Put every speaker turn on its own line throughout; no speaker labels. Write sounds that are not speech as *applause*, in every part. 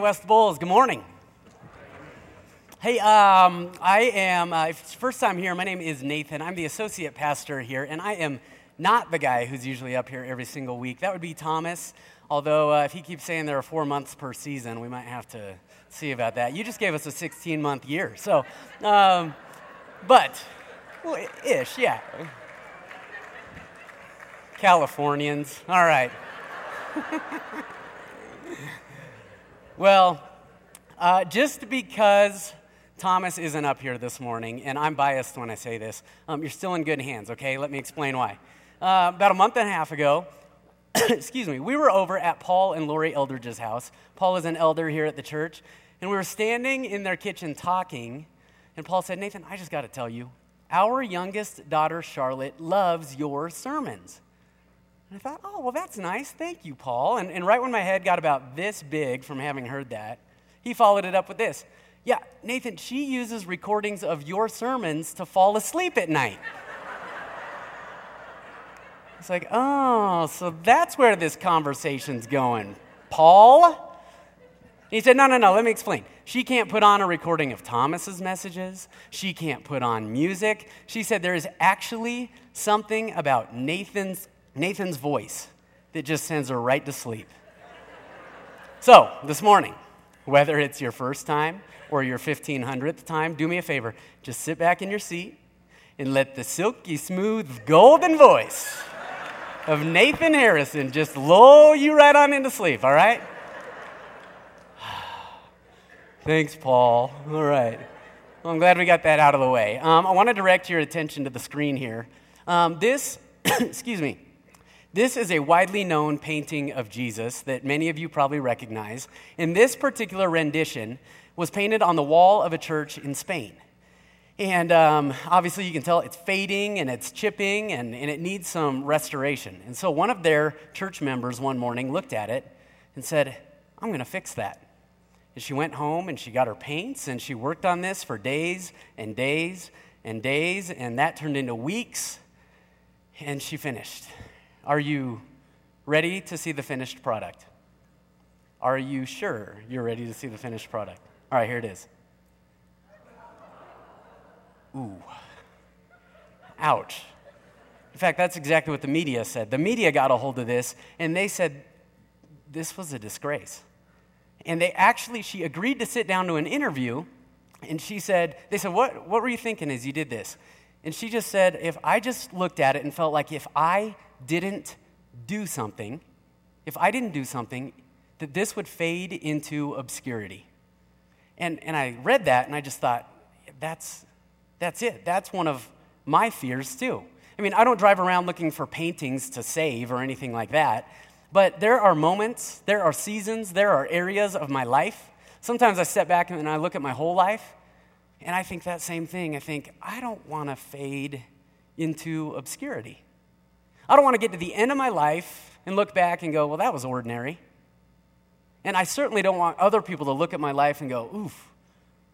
West Bowles. Good morning. Hey, um, I am, uh, if it's first time here, my name is Nathan. I'm the associate pastor here, and I am not the guy who's usually up here every single week. That would be Thomas, although uh, if he keeps saying there are four months per season, we might have to see about that. You just gave us a 16 month year, so, um, but, well, ish, yeah. Californians, all right. *laughs* well, uh, just because Thomas isn't up here this morning, and I'm biased when I say this, um, you're still in good hands, okay? Let me explain why. Uh, about a month and a half ago, *coughs* excuse me, we were over at Paul and Lori Eldridge's house. Paul is an elder here at the church, and we were standing in their kitchen talking, and Paul said, Nathan, I just got to tell you, our youngest daughter, Charlotte, loves your sermons. And I thought, oh, well, that's nice. Thank you, Paul. And, and right when my head got about this big from having heard that, he followed it up with this Yeah, Nathan, she uses recordings of your sermons to fall asleep at night. it's like, oh, so that's where this conversation's going. Paul? He said, No, no, no, let me explain. She can't put on a recording of Thomas's messages. She can't put on music. She said there is actually something about Nathan's Nathan's voice that just sends her right to sleep. So, this morning, whether it's your first time or your 1500th time, do me a favor. Just sit back in your seat and let the silky smooth golden voice of Nathan Harrison just lull you right on into sleep, all right? *sighs* Thanks, Paul. All right. Well, I'm glad we got that out of the way. Um, I want to direct your attention to the screen here. Um, this, *coughs* excuse me, this is a widely known painting of Jesus that many of you probably recognize. And this particular rendition was painted on the wall of a church in Spain. And um, obviously, you can tell it's fading and it's chipping and, and it needs some restoration. And so, one of their church members one morning looked at it and said, I'm going to fix that. And she went home and she got her paints and she worked on this for days and days and days. And that turned into weeks. And she finished. Are you ready to see the finished product? Are you sure you're ready to see the finished product? All right, here it is. Ooh. Ouch. In fact, that's exactly what the media said. The media got a hold of this and they said this was a disgrace. And they actually, she agreed to sit down to an interview and she said, they said, what, what were you thinking as you did this? And she just said, if I just looked at it and felt like if I didn't do something, if I didn't do something, that this would fade into obscurity. And, and I read that and I just thought, that's, that's it. That's one of my fears too. I mean, I don't drive around looking for paintings to save or anything like that, but there are moments, there are seasons, there are areas of my life. Sometimes I step back and I look at my whole life and I think that same thing. I think, I don't want to fade into obscurity. I don't want to get to the end of my life and look back and go, well, that was ordinary. And I certainly don't want other people to look at my life and go, oof,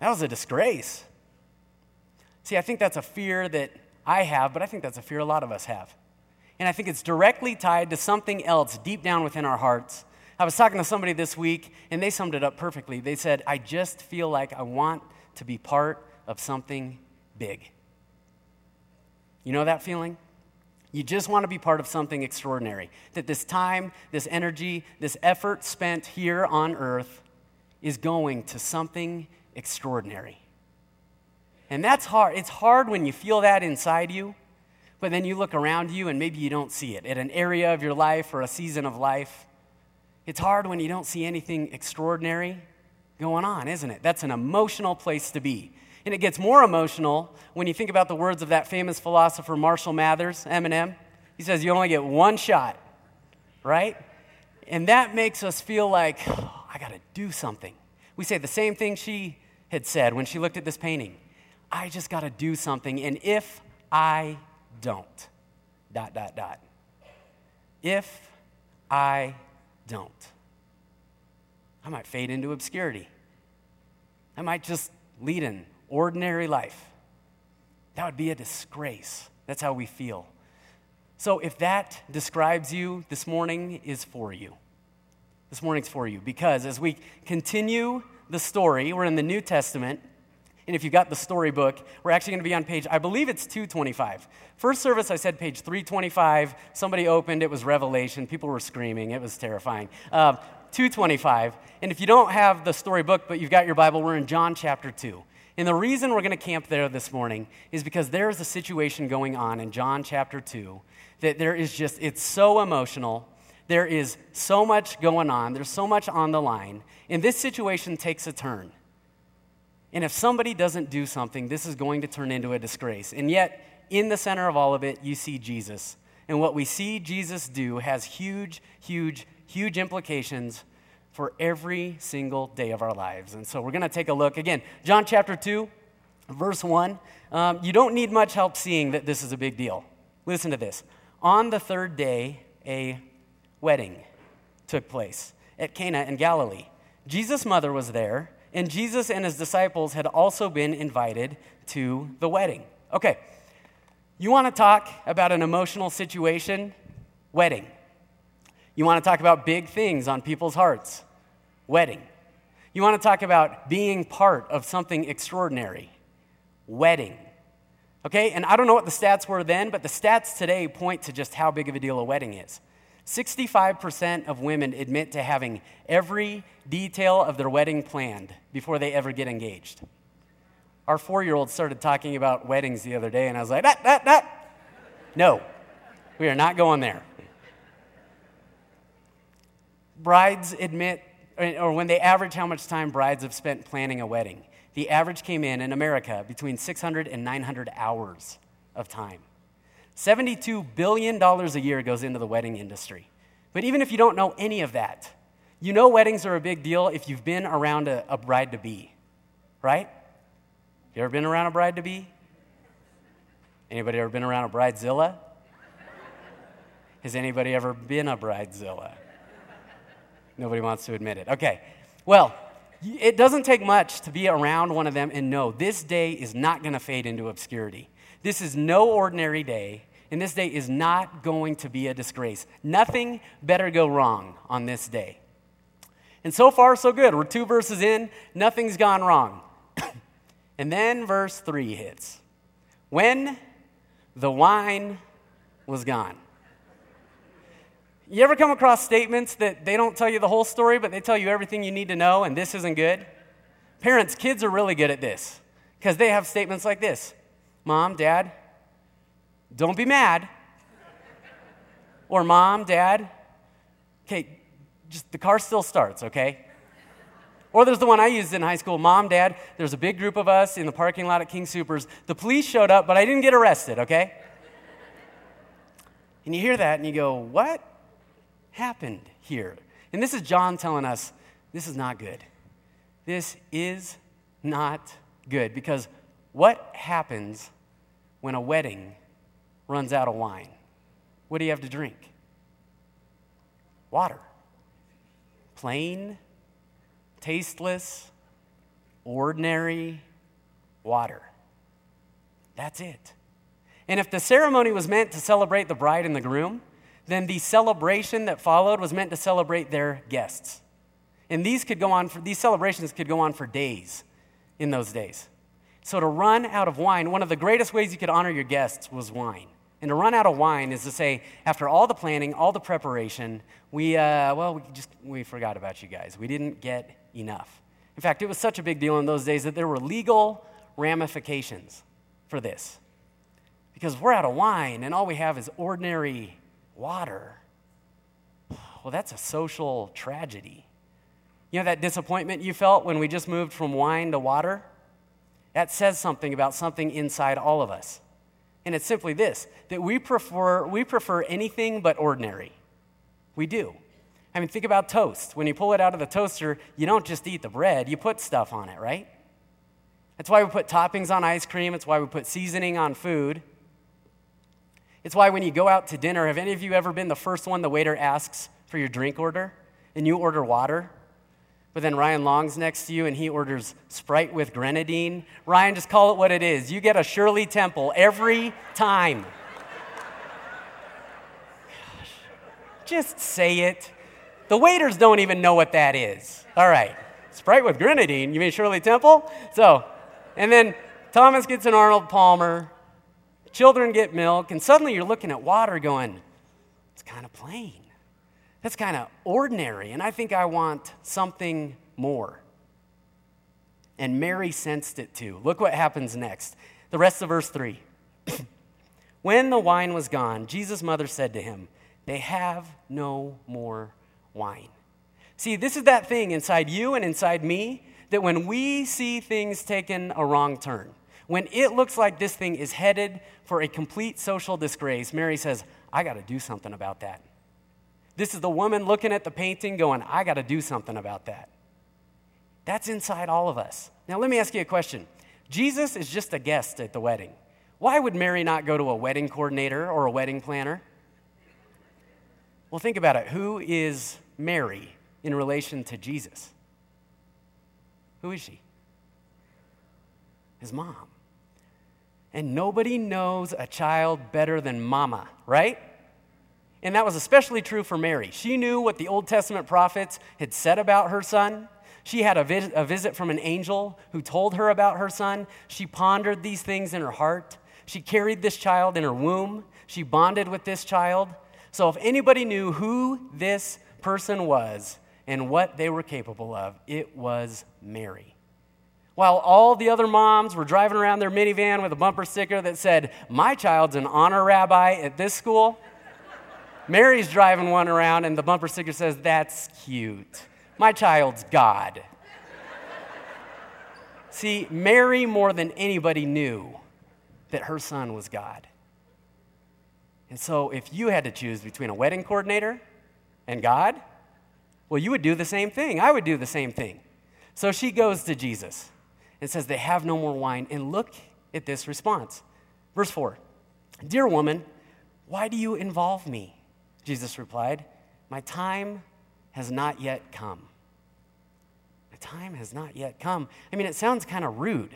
that was a disgrace. See, I think that's a fear that I have, but I think that's a fear a lot of us have. And I think it's directly tied to something else deep down within our hearts. I was talking to somebody this week, and they summed it up perfectly. They said, I just feel like I want to be part of something big. You know that feeling? You just want to be part of something extraordinary. That this time, this energy, this effort spent here on earth is going to something extraordinary. And that's hard. It's hard when you feel that inside you, but then you look around you and maybe you don't see it at an area of your life or a season of life. It's hard when you don't see anything extraordinary going on, isn't it? That's an emotional place to be. And it gets more emotional when you think about the words of that famous philosopher Marshall Mathers, Eminem. He says, You only get one shot, right? And that makes us feel like, oh, I got to do something. We say the same thing she had said when she looked at this painting I just got to do something. And if I don't, dot, dot, dot. If I don't, I might fade into obscurity. I might just lead an ordinary life. That would be a disgrace. That's how we feel. So, if that describes you this morning, is for you. This morning's for you because as we continue the story, we're in the New Testament. And if you've got the storybook, we're actually going to be on page, I believe it's 225. First service, I said page 325. Somebody opened, it was Revelation. People were screaming, it was terrifying. Uh, 225. And if you don't have the storybook, but you've got your Bible, we're in John chapter 2. And the reason we're going to camp there this morning is because there is a situation going on in John chapter 2 that there is just, it's so emotional. There is so much going on. There's so much on the line. And this situation takes a turn. And if somebody doesn't do something, this is going to turn into a disgrace. And yet, in the center of all of it, you see Jesus. And what we see Jesus do has huge, huge, huge implications for every single day of our lives. And so we're going to take a look. Again, John chapter 2, verse 1. Um, you don't need much help seeing that this is a big deal. Listen to this. On the third day, a wedding took place at Cana in Galilee. Jesus' mother was there and Jesus and his disciples had also been invited to the wedding. Okay, you want to talk about an emotional situation? Wedding. You want to talk about big things on people's hearts? Wedding. You want to talk about being part of something extraordinary? Wedding. Okay, and I don't know what the stats were then, but the stats today point to just how big of a deal a wedding is. 65% of women admit to having every detail of their wedding planned before they ever get engaged. Our four year old started talking about weddings the other day, and I was like, that, that, that. No, we are not going there. Brides admit, or when they average how much time brides have spent planning a wedding, the average came in in America between 600 and 900 hours of time. $72 billion a year goes into the wedding industry. But even if you don't know any of that, you know weddings are a big deal if you've been around a, a bride to be, right? You ever been around a bride to be? Anybody ever been around a bridezilla? Has anybody ever been a bridezilla? Nobody wants to admit it. Okay. Well, it doesn't take much to be around one of them and know this day is not going to fade into obscurity. This is no ordinary day, and this day is not going to be a disgrace. Nothing better go wrong on this day. And so far, so good. We're two verses in, nothing's gone wrong. *coughs* and then verse 3 hits. When the wine was gone. You ever come across statements that they don't tell you the whole story, but they tell you everything you need to know, and this isn't good? Parents, kids are really good at this because they have statements like this Mom, Dad, don't be mad. Or, Mom, Dad, okay, just the car still starts, okay? Or there's the one I used in high school Mom, Dad, there's a big group of us in the parking lot at King Supers. The police showed up, but I didn't get arrested, okay? And you hear that and you go, What happened here? And this is John telling us this is not good. This is not good because what happens when a wedding runs out of wine, what do you have to drink? Water. Plain, tasteless, ordinary water. That's it. And if the ceremony was meant to celebrate the bride and the groom, then the celebration that followed was meant to celebrate their guests. And these could go on for these celebrations could go on for days in those days. So, to run out of wine, one of the greatest ways you could honor your guests was wine. And to run out of wine is to say, after all the planning, all the preparation, we, uh, well, we just, we forgot about you guys. We didn't get enough. In fact, it was such a big deal in those days that there were legal ramifications for this. Because we're out of wine and all we have is ordinary water. *sighs* Well, that's a social tragedy. You know that disappointment you felt when we just moved from wine to water? That says something about something inside all of us. And it's simply this that we prefer, we prefer anything but ordinary. We do. I mean, think about toast. When you pull it out of the toaster, you don't just eat the bread, you put stuff on it, right? That's why we put toppings on ice cream, it's why we put seasoning on food. It's why when you go out to dinner, have any of you ever been the first one the waiter asks for your drink order and you order water? But then Ryan Long's next to you and he orders Sprite with grenadine. Ryan, just call it what it is. You get a Shirley Temple every time. Gosh. Just say it. The waiters don't even know what that is. All right. Sprite with grenadine. You mean Shirley Temple? So, and then Thomas gets an Arnold Palmer. Children get milk. And suddenly you're looking at water going, it's kind of plain. That's kind of ordinary. And I think I want something more. And Mary sensed it too. Look what happens next. The rest of verse 3. *clears throat* when the wine was gone, Jesus' mother said to him, They have no more wine. See, this is that thing inside you and inside me that when we see things taken a wrong turn, when it looks like this thing is headed for a complete social disgrace, Mary says, I got to do something about that. This is the woman looking at the painting going, I got to do something about that. That's inside all of us. Now, let me ask you a question. Jesus is just a guest at the wedding. Why would Mary not go to a wedding coordinator or a wedding planner? Well, think about it. Who is Mary in relation to Jesus? Who is she? His mom. And nobody knows a child better than mama, right? And that was especially true for Mary. She knew what the Old Testament prophets had said about her son. She had a, a visit from an angel who told her about her son. She pondered these things in her heart. She carried this child in her womb. She bonded with this child. So, if anybody knew who this person was and what they were capable of, it was Mary. While all the other moms were driving around their minivan with a bumper sticker that said, My child's an honor rabbi at this school, Mary's driving one around and the bumper sticker says, That's cute. My child's God. See, Mary, more than anybody, knew that her son was God. And so, if you had to choose between a wedding coordinator and God, well, you would do the same thing. I would do the same thing. So she goes to Jesus and says, They have no more wine. And look at this response. Verse 4 Dear woman, why do you involve me? Jesus replied, My time has not yet come. The time has not yet come. I mean, it sounds kind of rude.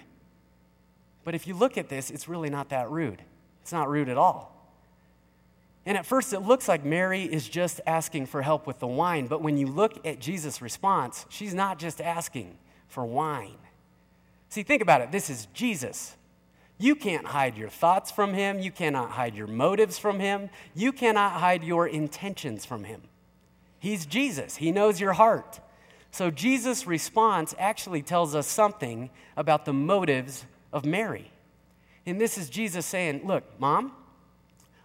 But if you look at this, it's really not that rude. It's not rude at all. And at first, it looks like Mary is just asking for help with the wine. But when you look at Jesus' response, she's not just asking for wine. See, think about it. This is Jesus. You can't hide your thoughts from him. You cannot hide your motives from him. You cannot hide your intentions from him. He's Jesus, He knows your heart. So Jesus' response actually tells us something about the motives of Mary. And this is Jesus saying, Look, mom,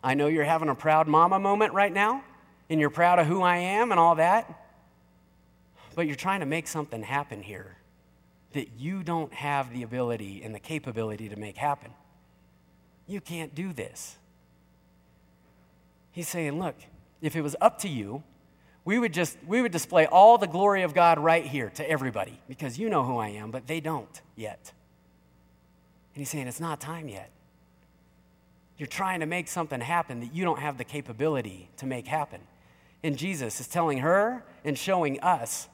I know you're having a proud mama moment right now, and you're proud of who I am and all that, but you're trying to make something happen here that you don't have the ability and the capability to make happen. You can't do this. He's saying, Look, if it was up to you, we would just we would display all the glory of God right here to everybody because you know who I am, but they don't yet. And he's saying it's not time yet. You're trying to make something happen that you don't have the capability to make happen. And Jesus is telling her and showing us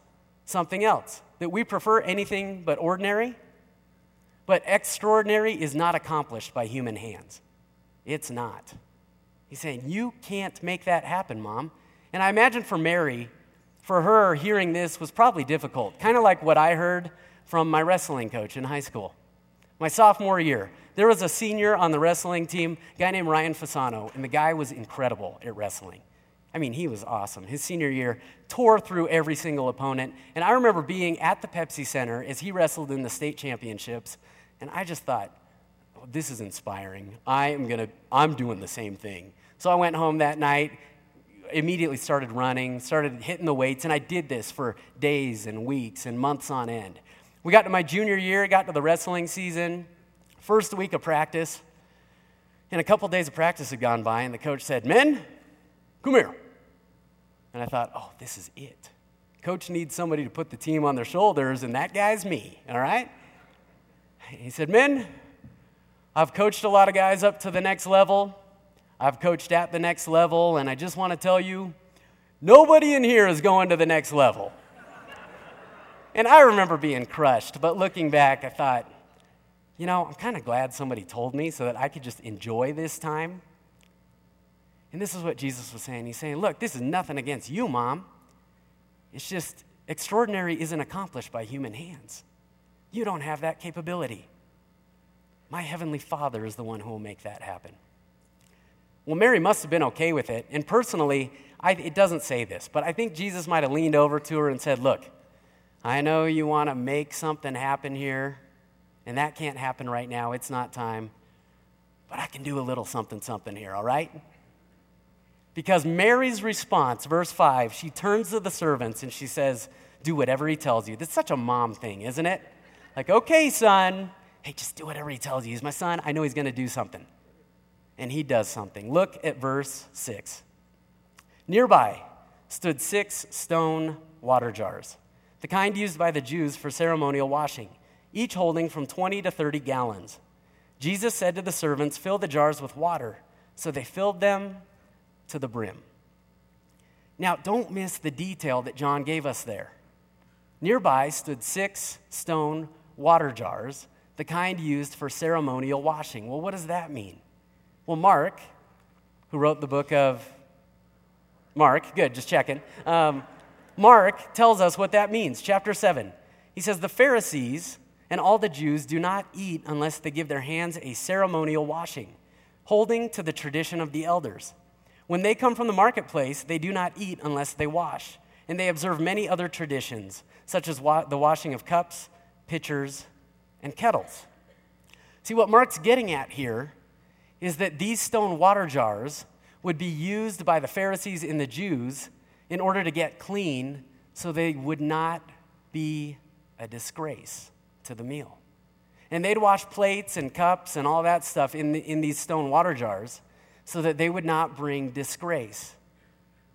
something else that we prefer anything but ordinary, but extraordinary is not accomplished by human hands. It's not. He's saying, You can't make that happen, mom. And I imagine for Mary, for her, hearing this was probably difficult, kind of like what I heard from my wrestling coach in high school. My sophomore year, there was a senior on the wrestling team, a guy named Ryan Fasano, and the guy was incredible at wrestling. I mean, he was awesome. His senior year tore through every single opponent. And I remember being at the Pepsi Center as he wrestled in the state championships, and I just thought, oh, this is inspiring. I am going to, I'm doing the same thing. So I went home that night, immediately started running, started hitting the weights, and I did this for days and weeks and months on end. We got to my junior year, got to the wrestling season, first week of practice, and a couple days of practice had gone by, and the coach said, Men, come here. And I thought, oh, this is it. Coach needs somebody to put the team on their shoulders, and that guy's me, all right? He said, Men, I've coached a lot of guys up to the next level. I've coached at the next level, and I just want to tell you nobody in here is going to the next level. and I remember being crushed, but looking back, I thought, you know, I'm kind of glad somebody told me so that I could just enjoy this time. And this is what Jesus was saying. He's saying, Look, this is nothing against you, mom. It's just extraordinary isn't accomplished by human hands. You don't have that capability. My heavenly Father is the one who will make that happen. Well, Mary must have been okay with it. And personally, I, it doesn't say this, but I think Jesus might have leaned over to her and said, Look, I know you want to make something happen here, and that can't happen right now. It's not time. But I can do a little something, something here, all right? Because Mary's response, verse 5, she turns to the servants and she says, Do whatever he tells you. That's such a mom thing, isn't it? Like, okay, son, hey, just do whatever he tells you. He's my son. I know he's going to do something. And he does something. Look at verse 6. Nearby stood six stone water jars, the kind used by the Jews for ceremonial washing, each holding from 20 to 30 gallons. Jesus said to the servants, Fill the jars with water. So they filled them to the brim. Now, don't miss the detail that John gave us there. Nearby stood six stone water jars, the kind used for ceremonial washing. Well, what does that mean? Well, Mark, who wrote the book of Mark, good, just checking. Um, Mark tells us what that means. Chapter 7. He says, The Pharisees and all the Jews do not eat unless they give their hands a ceremonial washing, holding to the tradition of the elders. When they come from the marketplace, they do not eat unless they wash, and they observe many other traditions, such as wa- the washing of cups, pitchers, and kettles. See, what Mark's getting at here is that these stone water jars would be used by the Pharisees and the Jews in order to get clean so they would not be a disgrace to the meal. And they'd wash plates and cups and all that stuff in, the, in these stone water jars so that they would not bring disgrace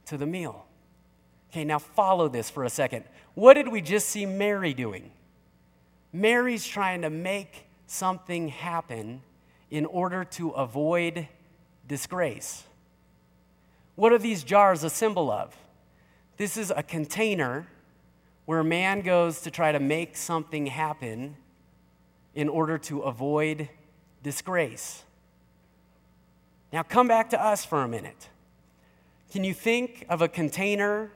to the meal. Okay, now follow this for a second. What did we just see Mary doing? Mary's trying to make something happen in order to avoid disgrace. What are these jars a symbol of? This is a container where man goes to try to make something happen in order to avoid disgrace. Now, come back to us for a minute. Can you think of a container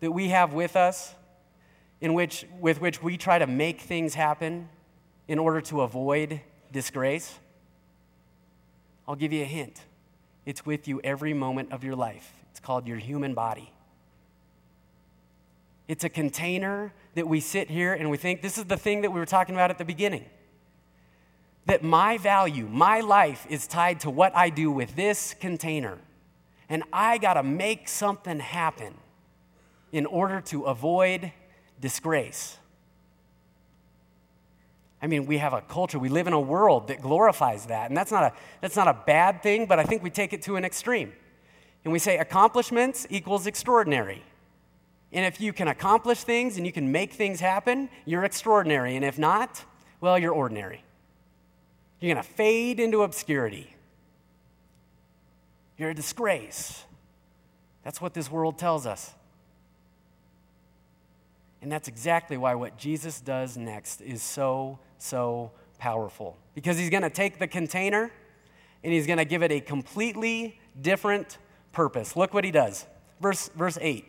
that we have with us in which, with which we try to make things happen in order to avoid disgrace? I'll give you a hint. It's with you every moment of your life. It's called your human body. It's a container that we sit here and we think this is the thing that we were talking about at the beginning. That my value, my life is tied to what I do with this container. And I got to make something happen in order to avoid disgrace. I mean, we have a culture, we live in a world that glorifies that. And that's not a, that's not a bad thing, but I think we take it to an extreme. And we say accomplishments equals extraordinary. And if you can accomplish things and you can make things happen, you're extraordinary. And if not, well, you're ordinary. You're going to fade into obscurity. You're a disgrace. That's what this world tells us. And that's exactly why what Jesus does next is so so powerful because he's going to take the container and he's going to give it a completely different purpose. Look what he does. Verse, verse 8.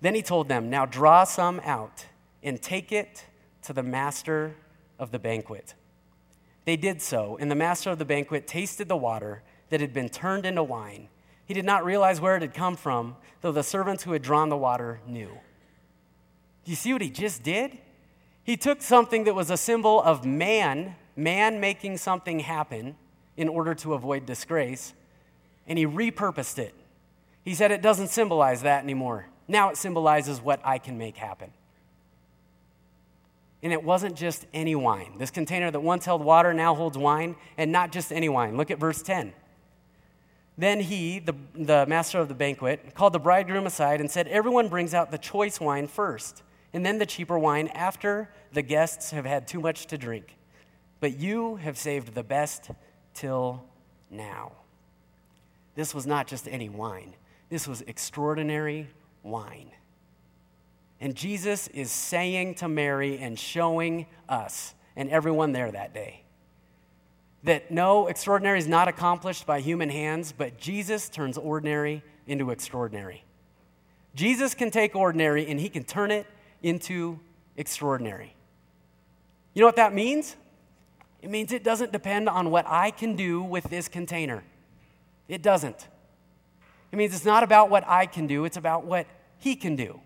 Then he told them, Now draw some out and take it to the master of the banquet. They did so, and the master of the banquet tasted the water that had been turned into wine. He did not realize where it had come from, though the servants who had drawn the water knew. Do you see what he just did? He took something that was a symbol of man, man making something happen in order to avoid disgrace, and he repurposed it. He said it doesn't symbolize that anymore. Now it symbolizes what I can make happen. And it wasn't just any wine. This container that once held water now holds wine, and not just any wine. Look at verse 10. Then he, the, the master of the banquet, called the bridegroom aside and said, Everyone brings out the choice wine first and then the cheaper wine after the guests have had too much to drink. But you have saved the best till now. This was not just any wine, this was extraordinary wine. And Jesus is saying to Mary and showing us and everyone there that day that no, extraordinary is not accomplished by human hands, but Jesus turns ordinary into extraordinary. Jesus can take ordinary and he can turn it into extraordinary. You know what that means? It means it doesn't depend on what I can do with this container. It doesn't. It means it's not about what I can do, it's about what he can do.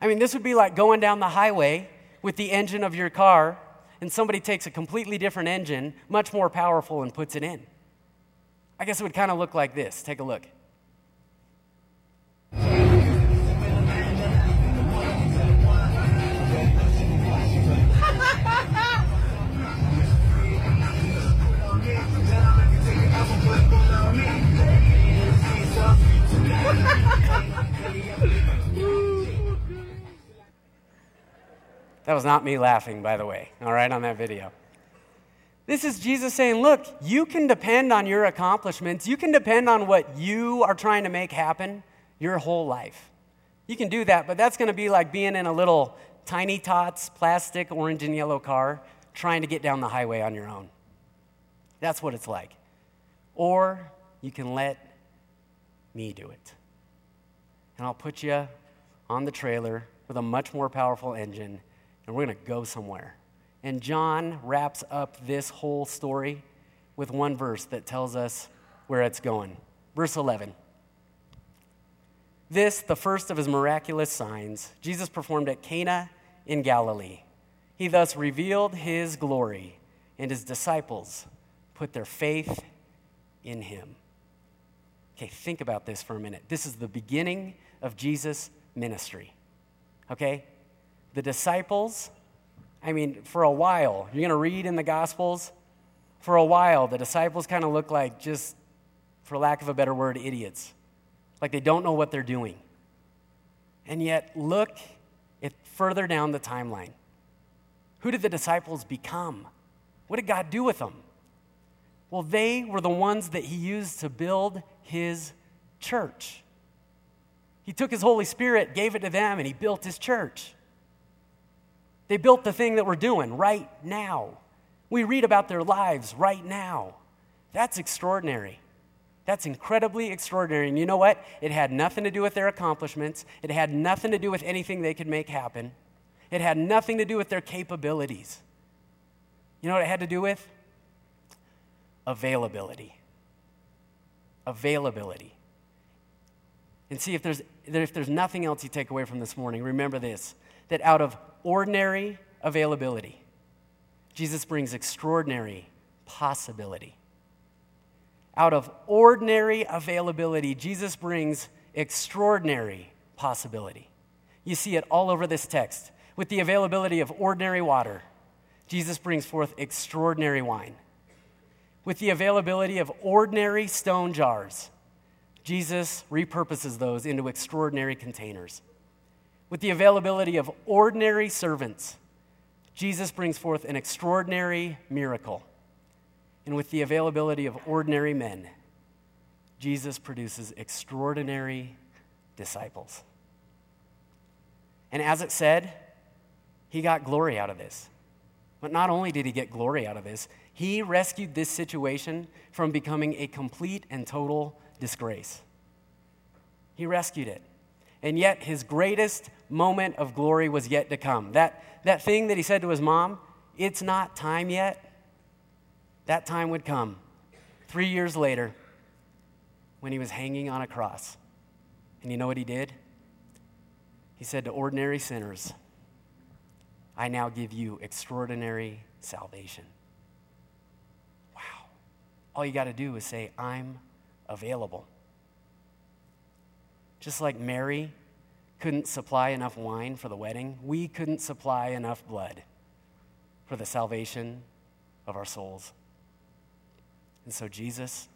I mean, this would be like going down the highway with the engine of your car and somebody takes a completely different engine, much more powerful, and puts it in. I guess it would kind of look like this. Take a look. That was not me laughing, by the way, all right, on that video. This is Jesus saying, Look, you can depend on your accomplishments. You can depend on what you are trying to make happen your whole life. You can do that, but that's going to be like being in a little tiny tots plastic orange and yellow car trying to get down the highway on your own. That's what it's like. Or you can let me do it. And I'll put you on the trailer with a much more powerful engine and we're going to go somewhere. And John wraps up this whole story with one verse that tells us where it's going. Verse 11. This, the first of his miraculous signs, Jesus performed at Cana in Galilee. He thus revealed his glory, and his disciples put their faith in him. Okay, think about this for a minute. This is the beginning of Jesus' ministry. Okay? The disciples, I mean, for a while, you're going to read in the Gospels, for a while, the disciples kind of look like just, for lack of a better word, idiots. Like they don't know what they're doing. And yet, look at further down the timeline. Who did the disciples become? What did God do with them? Well, they were the ones that He used to build His church. He took His Holy Spirit, gave it to them, and He built His church. They built the thing that we're doing right now. We read about their lives right now. That's extraordinary. That's incredibly extraordinary. And you know what? It had nothing to do with their accomplishments, it had nothing to do with anything they could make happen, it had nothing to do with their capabilities. You know what it had to do with? Availability. Availability. And see, if there's, if there's nothing else you take away from this morning, remember this that out of ordinary availability, Jesus brings extraordinary possibility. Out of ordinary availability, Jesus brings extraordinary possibility. You see it all over this text. With the availability of ordinary water, Jesus brings forth extraordinary wine. With the availability of ordinary stone jars, Jesus repurposes those into extraordinary containers. With the availability of ordinary servants, Jesus brings forth an extraordinary miracle. And with the availability of ordinary men, Jesus produces extraordinary disciples. And as it said, he got glory out of this. But not only did he get glory out of this, he rescued this situation from becoming a complete and total disgrace. He rescued it. And yet, his greatest moment of glory was yet to come. That, that thing that he said to his mom, it's not time yet, that time would come three years later when he was hanging on a cross. And you know what he did? He said to ordinary sinners, I now give you extraordinary salvation. Wow. All you got to do is say, I'm available. Just like Mary couldn't supply enough wine for the wedding, we couldn't supply enough blood for the salvation of our souls. And so Jesus,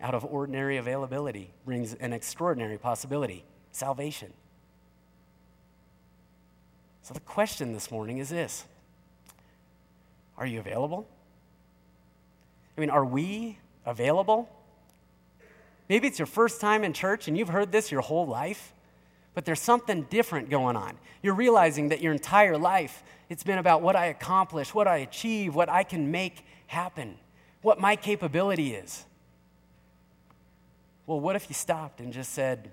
out of ordinary availability, brings an extraordinary possibility salvation. So the question this morning is this Are you available? I mean, are we available? Maybe it's your first time in church and you've heard this your whole life, but there's something different going on. You're realizing that your entire life, it's been about what I accomplish, what I achieve, what I can make happen, what my capability is. Well, what if you stopped and just said,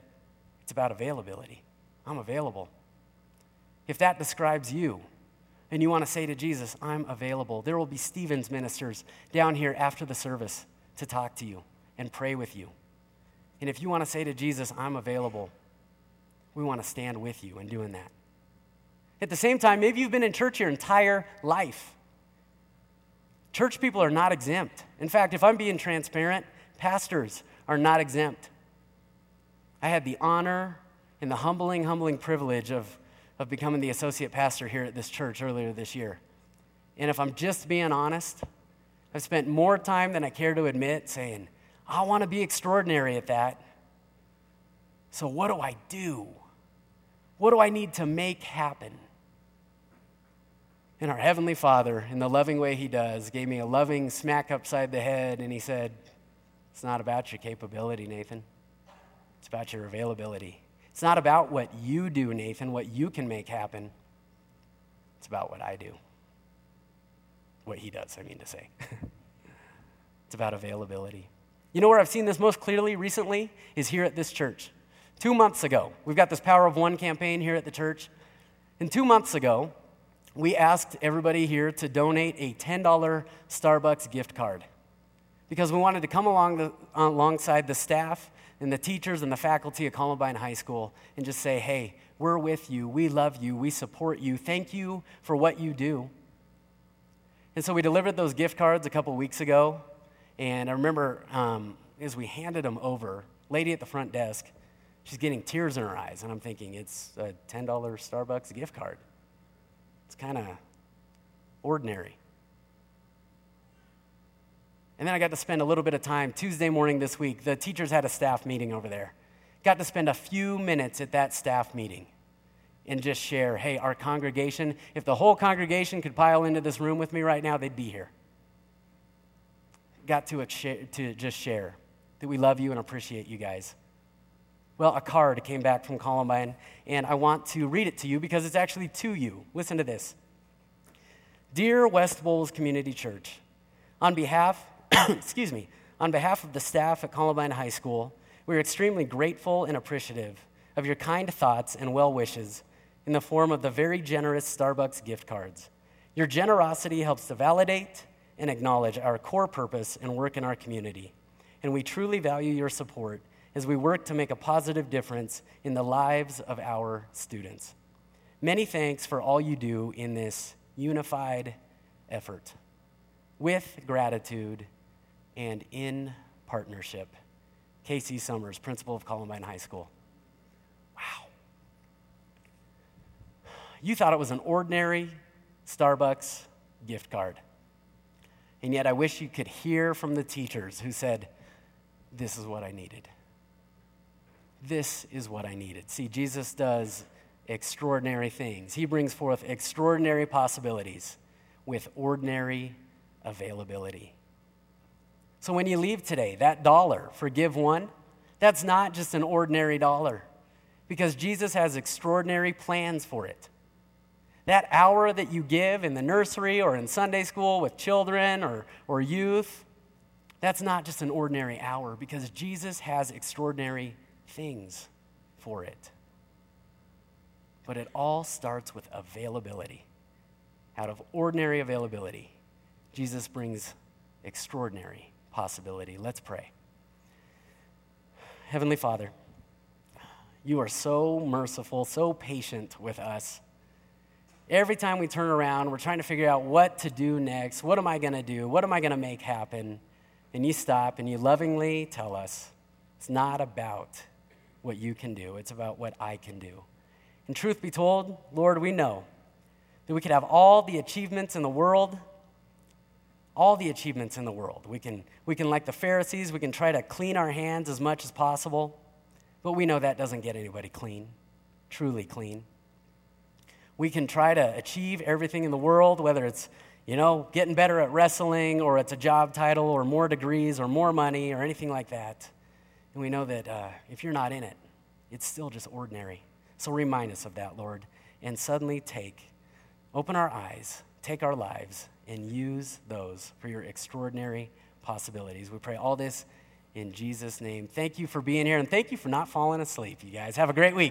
It's about availability. I'm available. If that describes you, and you want to say to Jesus, I'm available, there will be Stevens ministers down here after the service to talk to you and pray with you. And if you want to say to Jesus, I'm available, we want to stand with you in doing that. At the same time, maybe you've been in church your entire life. Church people are not exempt. In fact, if I'm being transparent, pastors are not exempt. I had the honor and the humbling, humbling privilege of, of becoming the associate pastor here at this church earlier this year. And if I'm just being honest, I've spent more time than I care to admit saying, I want to be extraordinary at that. So, what do I do? What do I need to make happen? And our Heavenly Father, in the loving way He does, gave me a loving smack upside the head, and He said, It's not about your capability, Nathan. It's about your availability. It's not about what you do, Nathan, what you can make happen. It's about what I do. What He does, I mean to say. *laughs* it's about availability. You know where I've seen this most clearly recently? Is here at this church. Two months ago, we've got this Power of One campaign here at the church. And two months ago, we asked everybody here to donate a $10 Starbucks gift card because we wanted to come along the, alongside the staff and the teachers and the faculty at Columbine High School and just say, hey, we're with you. We love you. We support you. Thank you for what you do. And so we delivered those gift cards a couple weeks ago. And I remember um, as we handed them over, lady at the front desk, she's getting tears in her eyes. And I'm thinking, it's a $10 Starbucks gift card. It's kind of ordinary. And then I got to spend a little bit of time Tuesday morning this week. The teachers had a staff meeting over there. Got to spend a few minutes at that staff meeting and just share hey, our congregation, if the whole congregation could pile into this room with me right now, they'd be here. Got to, to just share that we love you and appreciate you guys. Well, a card came back from Columbine, and I want to read it to you because it's actually to you. Listen to this Dear West Bowles Community Church, on behalf, *coughs* excuse me, on behalf of the staff at Columbine High School, we're extremely grateful and appreciative of your kind thoughts and well wishes in the form of the very generous Starbucks gift cards. Your generosity helps to validate and acknowledge our core purpose and work in our community, and we truly value your support as we work to make a positive difference in the lives of our students. Many thanks for all you do in this unified effort. With gratitude and in partnership. Casey Summers, principal of Columbine High School. Wow. You thought it was an ordinary Starbucks gift card. And yet, I wish you could hear from the teachers who said, This is what I needed. This is what I needed. See, Jesus does extraordinary things, He brings forth extraordinary possibilities with ordinary availability. So when you leave today, that dollar, forgive One, that's not just an ordinary dollar because Jesus has extraordinary plans for it. That hour that you give in the nursery or in Sunday school with children or, or youth, that's not just an ordinary hour because Jesus has extraordinary things for it. But it all starts with availability. Out of ordinary availability, Jesus brings extraordinary possibility. Let's pray. Heavenly Father, you are so merciful, so patient with us. Every time we turn around, we're trying to figure out what to do next. What am I going to do? What am I going to make happen? And you stop and you lovingly tell us it's not about what you can do, it's about what I can do. And truth be told, Lord, we know that we could have all the achievements in the world, all the achievements in the world. We can, we can, like the Pharisees, we can try to clean our hands as much as possible, but we know that doesn't get anybody clean, truly clean. We can try to achieve everything in the world, whether it's you know, getting better at wrestling, or it's a job title, or more degrees, or more money, or anything like that. And we know that uh, if you're not in it, it's still just ordinary. So remind us of that, Lord. And suddenly take, open our eyes, take our lives, and use those for your extraordinary possibilities. We pray all this in Jesus' name. Thank you for being here and thank you for not falling asleep, you guys. Have a great week.